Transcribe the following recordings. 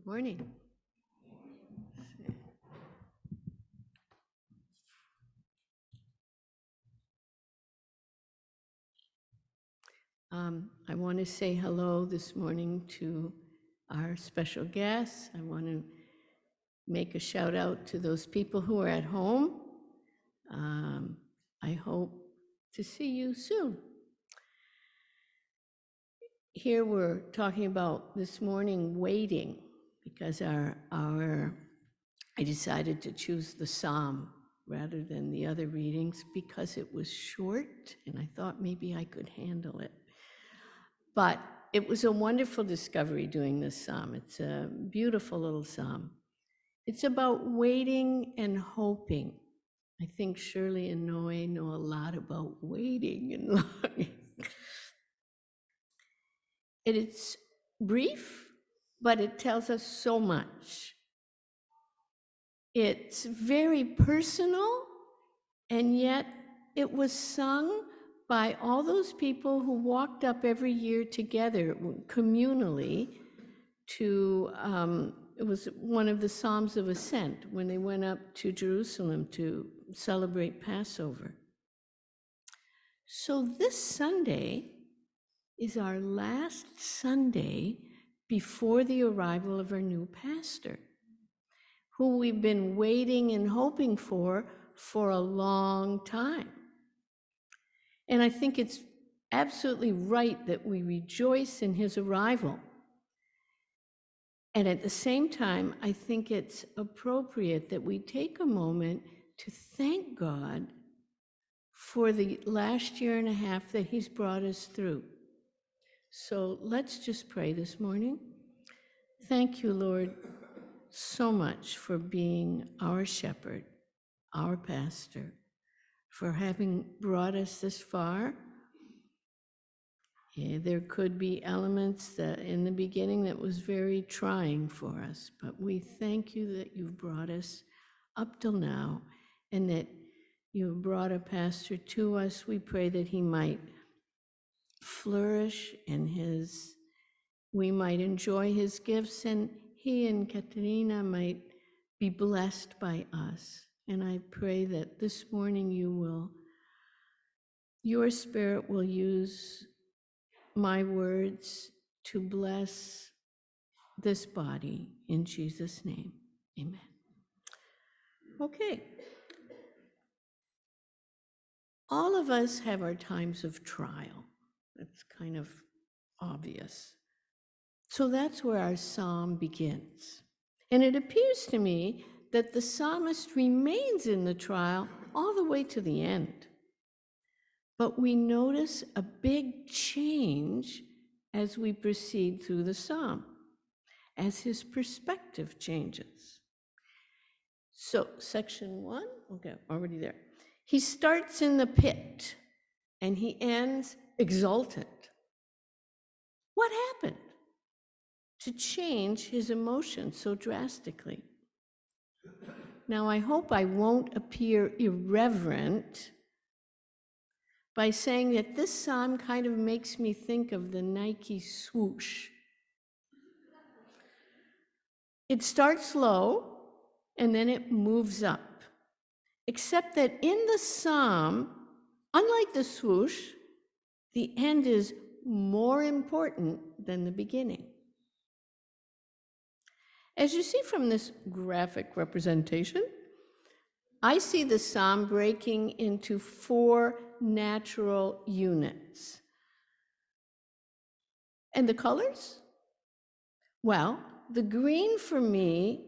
Good morning. Um, I want to say hello this morning to our special guests. I want to make a shout out to those people who are at home. Um, I hope to see you soon. Here we're talking about this morning waiting because our, our, I decided to choose the Psalm rather than the other readings because it was short and I thought maybe I could handle it. But it was a wonderful discovery doing this Psalm. It's a beautiful little Psalm. It's about waiting and hoping. I think Shirley and Noe know a lot about waiting and longing. And it's brief, but it tells us so much. It's very personal, and yet it was sung by all those people who walked up every year together communally to, um, it was one of the Psalms of Ascent when they went up to Jerusalem to celebrate Passover. So this Sunday is our last Sunday before the arrival of our new pastor, who we've been waiting and hoping for for a long time. And I think it's absolutely right that we rejoice in his arrival. And at the same time, I think it's appropriate that we take a moment to thank God for the last year and a half that he's brought us through. So let's just pray this morning. Thank you, Lord, so much for being our shepherd, our pastor, for having brought us this far. Yeah, there could be elements that in the beginning that was very trying for us, but we thank you that you've brought us up till now and that you have brought a pastor to us. We pray that he might flourish in his, we might enjoy his gifts, and he and Katerina might be blessed by us. And I pray that this morning you will, your spirit will use my words to bless this body in Jesus' name. Amen. Okay. All of us have our times of trial. It's kind of obvious. So that's where our psalm begins. And it appears to me that the psalmist remains in the trial all the way to the end. But we notice a big change as we proceed through the psalm, as his perspective changes. So, section one, okay, already there. He starts in the pit and he ends exultant. What happened to change his emotions so drastically? Now, I hope I won't appear irreverent by saying that this psalm kind of makes me think of the Nike swoosh. It starts low and then it moves up. Except that in the psalm, unlike the swoosh, the end is more important than the beginning. As you see from this graphic representation, I see the psalm breaking into four natural units. And the colors? Well, the green for me,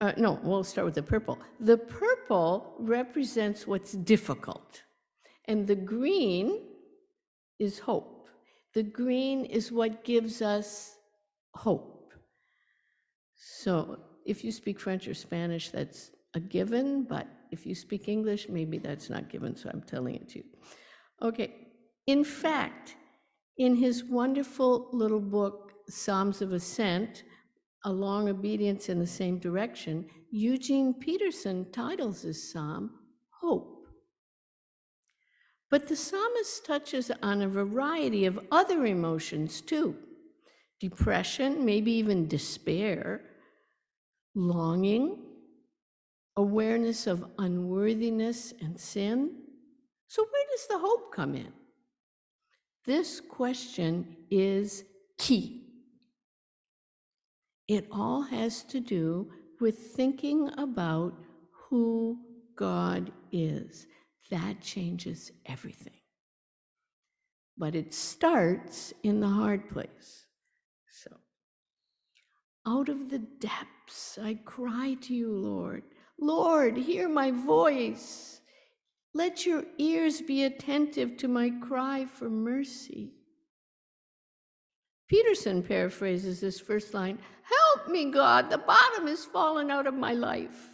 uh, no, we'll start with the purple. The purple represents what's difficult, and the green is hope. The green is what gives us hope. So if you speak French or Spanish, that's a given, but if you speak English, maybe that's not given, so I'm telling it to you. Okay, in fact, in his wonderful little book, Psalms of Ascent, A Long Obedience in the Same Direction, Eugene Peterson titles this psalm Hope. But the psalmist touches on a variety of other emotions too. depression, maybe even despair, longing, awareness of unworthiness and sin. So, where does the hope come in? This question is key. It all has to do with thinking about who God is. That changes everything. But it starts in the hard place. So, out of the depths, I cry to you, Lord. Lord, hear my voice. Let your ears be attentive to my cry for mercy. Peterson paraphrases this first line Help me, God, the bottom has fallen out of my life.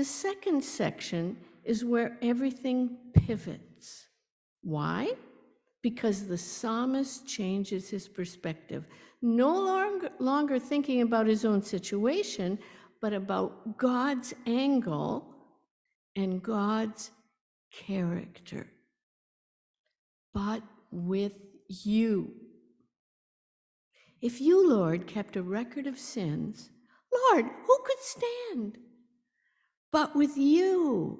The second section is where everything pivots. Why? Because the psalmist changes his perspective, no longer, longer thinking about his own situation, but about God's angle and God's character. But with you. If you, Lord, kept a record of sins, Lord, who could stand? But with you,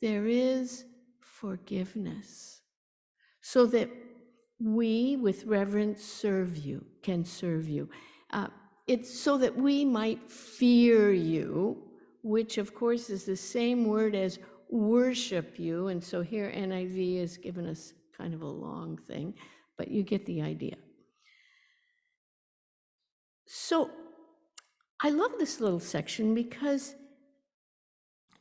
there is forgiveness, so that we, with reverence, serve you, can serve you. Uh, it's so that we might fear you, which, of course, is the same word as worship you. And so here NIV has given us kind of a long thing, but you get the idea. So I love this little section because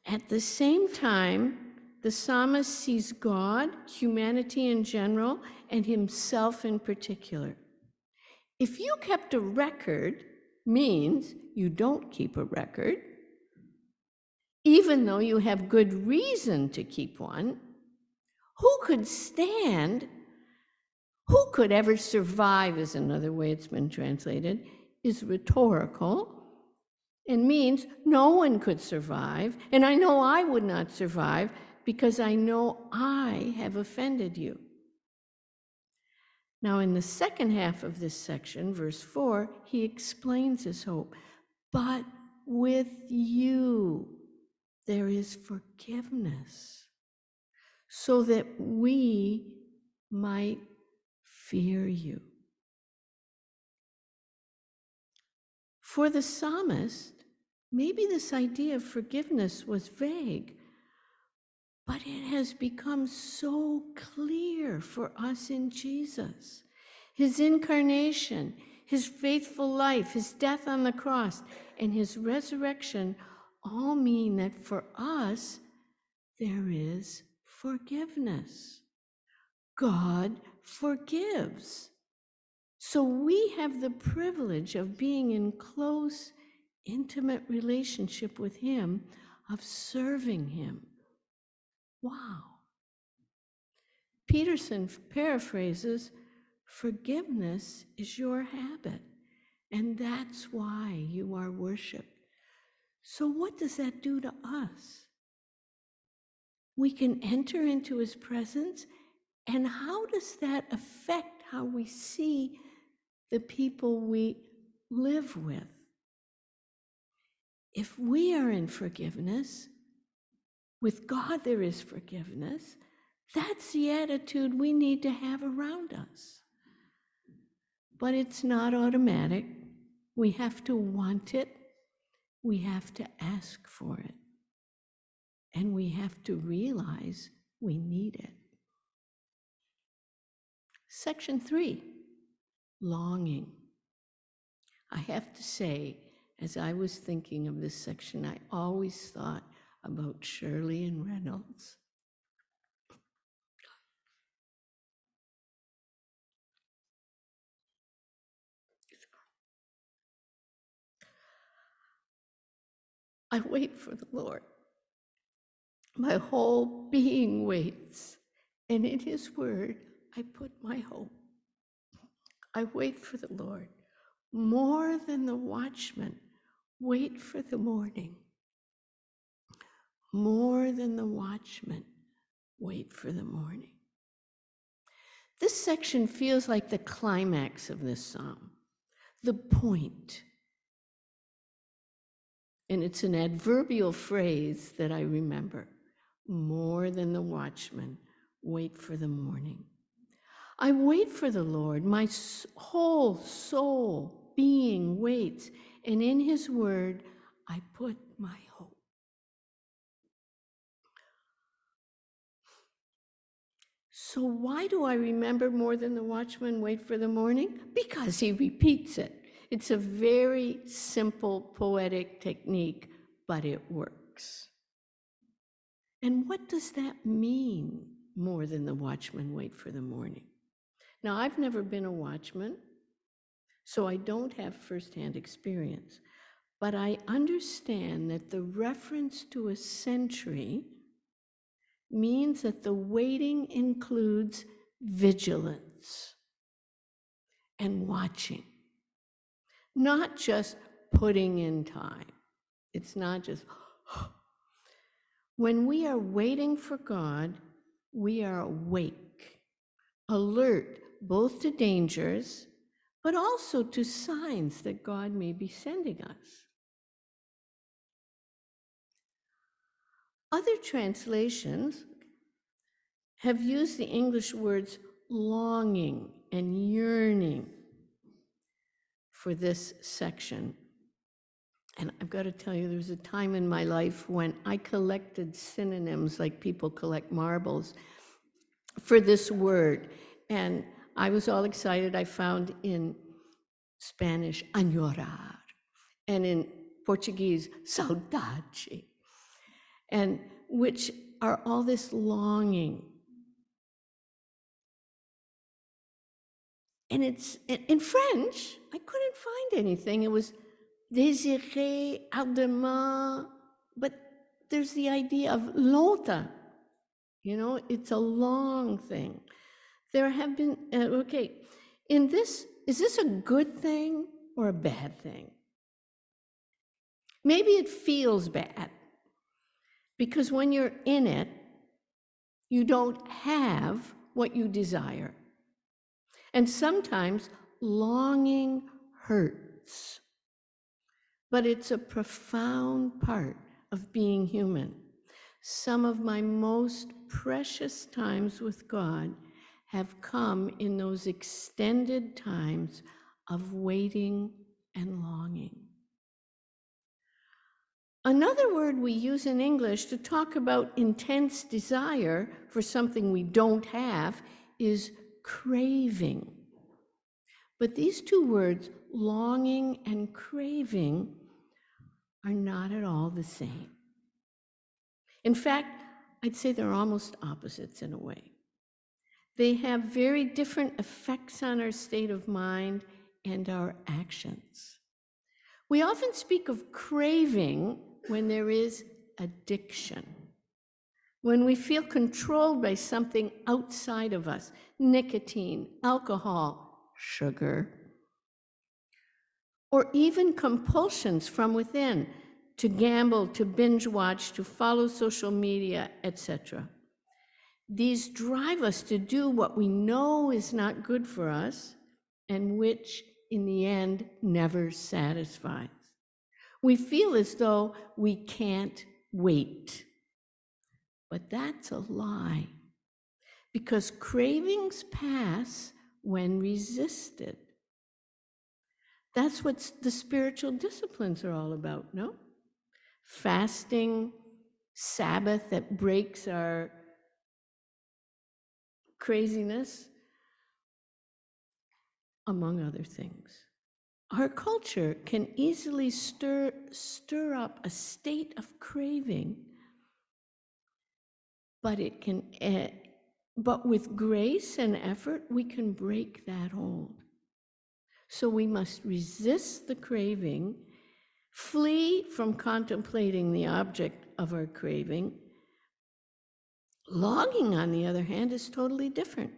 at the same time, the psalmist sees God, humanity in general, and himself in particular. If you kept a record, means you don't keep a record, even though you have good reason to keep one. Who could stand? Who could ever survive, is another way it's been translated, is rhetorical and means no one could survive. And I know I would not survive because I know I have offended you. Now, in the second half of this section, verse 4, he explains his hope. But with you there is forgiveness, so that we might fear you. For the psalmist, maybe this idea of forgiveness was vague, but it has become so clear for us in Jesus. His incarnation, his faithful life, his death on the cross, and his resurrection all mean that for us, there is forgiveness. God forgives. So we have the privilege of being in close intimate relationship with Him, of serving Him. Wow. Peterson paraphrases forgiveness is your habit, and that's why you are worshiped. So, what does that do to us? We can enter into His presence, and how does that affect how we see the people we live with? If we are in forgiveness, with God there is forgiveness, that's the attitude we need to have around us. But it's not automatic. We have to want it, we have to ask for it, and we have to realize we need it. Section three longing. I have to say, as I was thinking of this section, I always thought about Shirley and Reynolds. I wait for the Lord. My whole being waits, and in His word I put my hope. I wait for the Lord more than the watchman Wait for the morning. More than the watchman, wait for the morning. This section feels like the climax of this psalm, the point. And it's an adverbial phrase that I remember more than the watchman, wait for the morning. I wait for the Lord, my whole soul, being waits, and in his word I put my hope. So, why do I remember more than the watchman wait for the morning? Because he repeats it. It's a very simple poetic technique, but it works. And what does that mean, more than the watchman wait for the morning? Now, I've never been a watchman, so I don't have firsthand experience, but I understand that the reference to a century means that the waiting includes vigilance and watching, not just putting in time. It's not just, when we are waiting for God, we are awake, alert both to dangers, but also to signs that God may be sending us. Other translations have used the English words longing and yearning for this section. And I've got to tell you, there was a time in my life when I collected synonyms like people collect marbles for this word. And I was all excited. I found in Spanish, añorar, and in Portuguese, saudade, and which are all this longing. And it's in French, I couldn't find anything. It was désirer ardemment, but there's the idea of longtemps. You know, it's a long thing. There have been, uh, okay, in this, is this a good thing or a bad thing? Maybe it feels bad because when you're in it, you don't have what you desire. And sometimes longing hurts, but it's a profound part of being human. Some of my most precious times with God have come in those extended times of waiting and longing. Another word we use in English to talk about intense desire for something we don't have is craving. But these two words, longing and craving, are not at all the same. In fact, I'd say they're almost opposites in a way. They have very different effects on our state of mind and our actions. We often speak of craving when there is addiction, when we feel controlled by something outside of us nicotine, alcohol, sugar, or even compulsions from within to gamble, to binge watch, to follow social media, etc. These drive us to do what we know is not good for us and which, in the end, never satisfies. We feel as though we can't wait. But that's a lie, because cravings pass when resisted. That's what the spiritual disciplines are all about, no? Fasting, Sabbath that breaks our craziness, among other things. Our culture can easily stir, stir up a state of craving, but it can, uh, but with grace and effort, we can break that hold. So we must resist the craving, flee from contemplating the object of our craving, Longing, on the other hand, is totally different.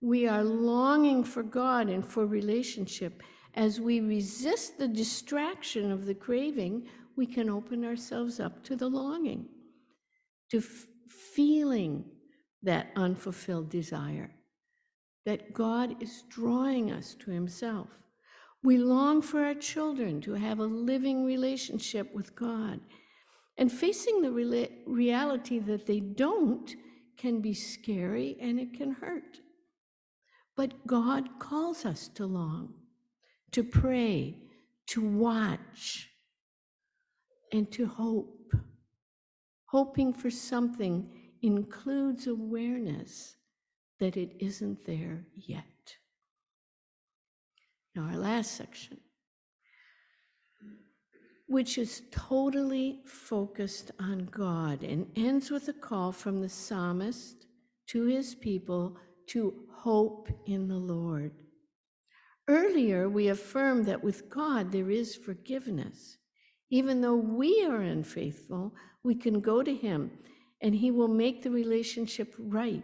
We are longing for God and for relationship. As we resist the distraction of the craving, we can open ourselves up to the longing, to f- feeling that unfulfilled desire. that God is drawing us to Himself. We long for our children to have a living relationship with God. And facing the reality that they don't can be scary and it can hurt. But God calls us to long, to pray, to watch, and to hope. Hoping for something includes awareness that it isn't there yet. Now, our last section, which is totally focused on God and ends with a call from the psalmist to his people to hope in the Lord. Earlier, we affirmed that with God there is forgiveness. Even though we are unfaithful, we can go to Him and He will make the relationship right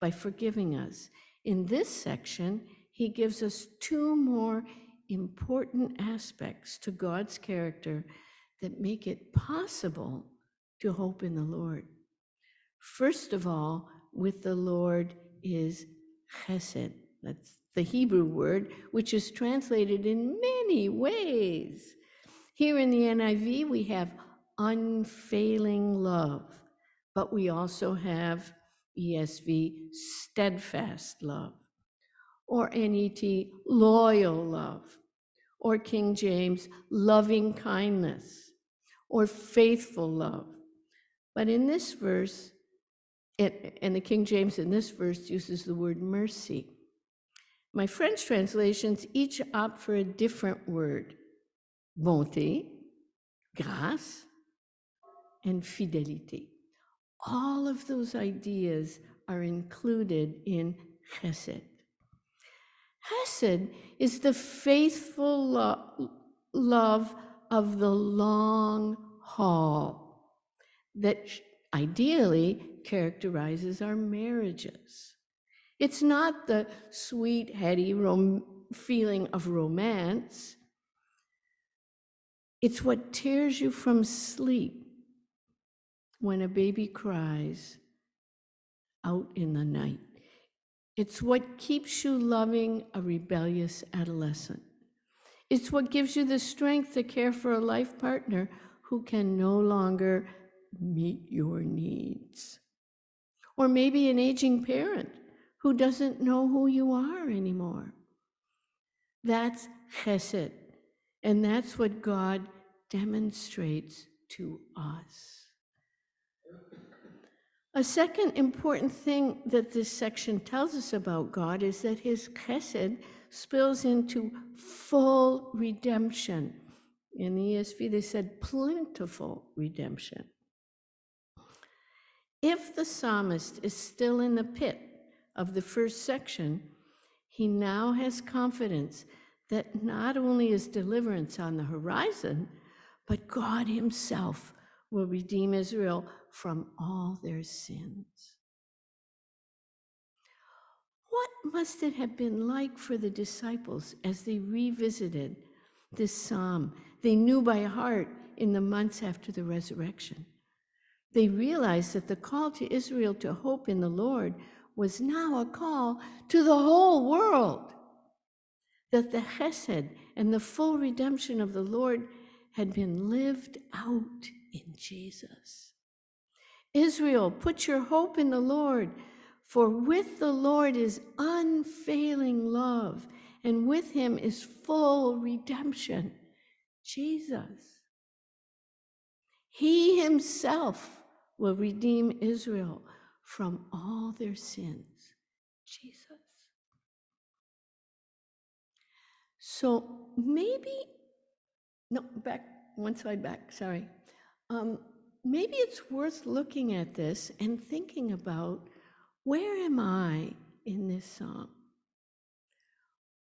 by forgiving us. In this section, He gives us two more important aspects to God's character that make it possible to hope in the Lord. First of all, with the Lord is chesed. That's the Hebrew word, which is translated in many ways. Here in the NIV, we have unfailing love, but we also have ESV steadfast love, or NET loyal love, or King James loving kindness, or faithful love. But in this verse, it, and the King James in this verse uses the word mercy. My French translations each opt for a different word bonté, grâce, and fidélité. All of those ideas are included in chesed. Chesed is the faithful lo- love of the long haul that ideally characterizes our marriages. It's not the sweet, heady rom- feeling of romance. It's what tears you from sleep when a baby cries out in the night. It's what keeps you loving a rebellious adolescent. It's what gives you the strength to care for a life partner who can no longer meet your needs. Or maybe an aging parent who doesn't know who you are anymore. That's chesed. And that's what God demonstrates to us. A second important thing that this section tells us about God is that his chesed spills into full redemption. In the ESV, they said plentiful redemption. If the psalmist is still in the pit of the first section, he now has confidence that not only is deliverance on the horizon, but God Himself will redeem Israel from all their sins. What must it have been like for the disciples as they revisited this psalm they knew by heart in the months after the resurrection? They realized that the call to Israel to hope in the Lord was now a call to the whole world. That the Chesed and the full redemption of the Lord had been lived out in Jesus. Israel, put your hope in the Lord, for with the Lord is unfailing love, and with him is full redemption. Jesus. He himself will redeem Israel from all their sins. Jesus. So maybe, no, back, one slide back, sorry. Um, maybe it's worth looking at this and thinking about where am I in this song?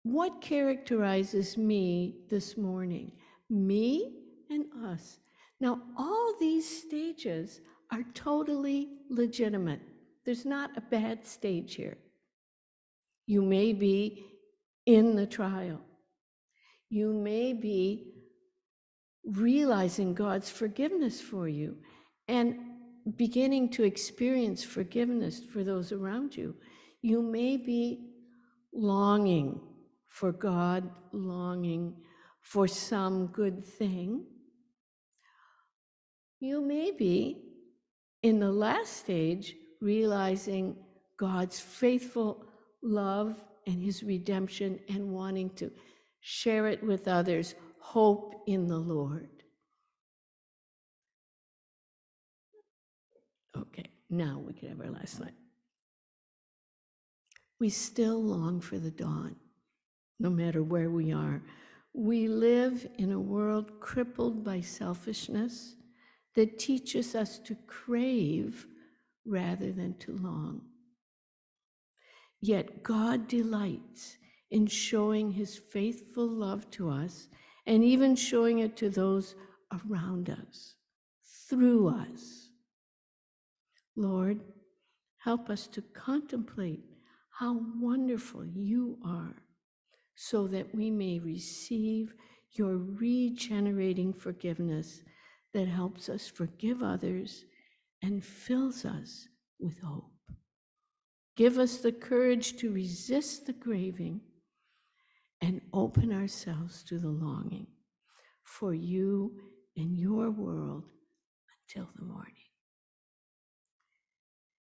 What characterizes me this morning? Me and us. Now, all these stages are totally legitimate. There's not a bad stage here. You may be in the trial. You may be realizing God's forgiveness for you and beginning to experience forgiveness for those around you. You may be longing for God, longing for some good thing. You may be in the last stage realizing God's faithful love and his redemption and wanting to share it with others. Hope in the Lord. Okay, now we can have our last slide. We still long for the dawn, no matter where we are. We live in a world crippled by selfishness that teaches us to crave rather than to long. Yet God delights in showing his faithful love to us and even showing it to those around us, through us. Lord, help us to contemplate how wonderful you are so that we may receive your regenerating forgiveness that helps us forgive others and fills us with hope. Give us the courage to resist the craving and open ourselves to the longing for you and your world until the morning.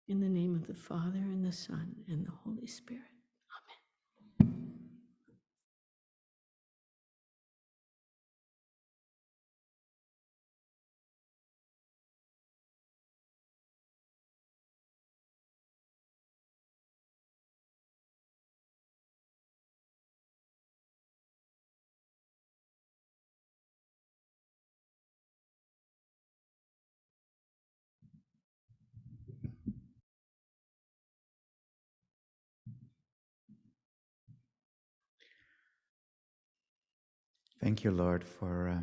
In the name of the Father, and the Son, and the Holy Spirit. Thank you, Lord, for uh,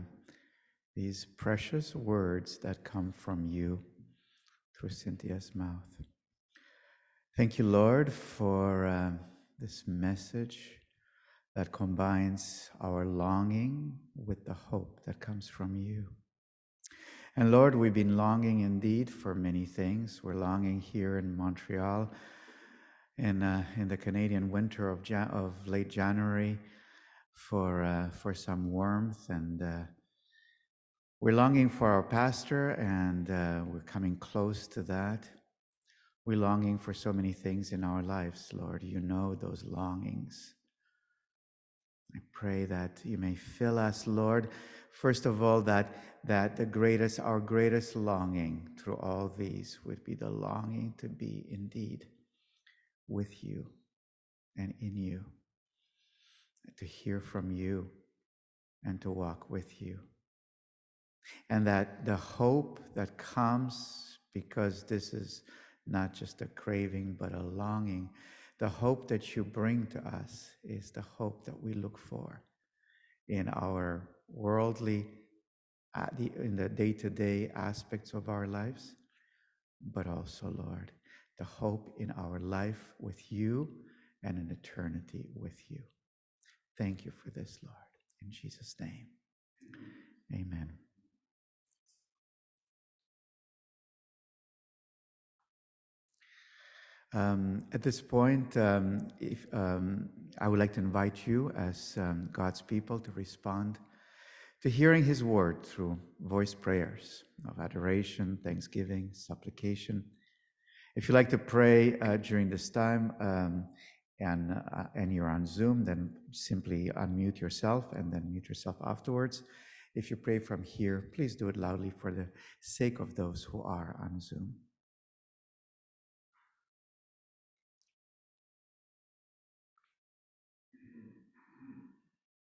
these precious words that come from you through Cynthia's mouth. Thank you, Lord, for uh, this message that combines our longing with the hope that comes from you. And Lord, we've been longing indeed for many things. We're longing here in Montreal in, uh, in the Canadian winter of, of late January for, uh, for some warmth. And uh, we're longing for our pastor, and uh, we're coming close to that. We're longing for so many things in our lives, Lord. You know those longings. I pray that you may fill us, Lord. First of all, that, that the greatest, our greatest longing through all these would be the longing to be indeed with you and in you to hear from you and to walk with you. And that the hope that comes, because this is not just a craving, but a longing, the hope that you bring to us is the hope that we look for in our worldly, uh, in the day to day aspects of our lives, but also, Lord, the hope in our life with you and in eternity with you. Thank you for this, Lord. In Jesus' name, amen. Um, at this point, um, if, um, I would like to invite you as um, God's people to respond to hearing His word through voice prayers of adoration, thanksgiving, supplication. If you like to pray uh, during this time, um, and, uh, and you're on Zoom, then simply unmute yourself and then mute yourself afterwards. If you pray from here, please do it loudly for the sake of those who are on Zoom.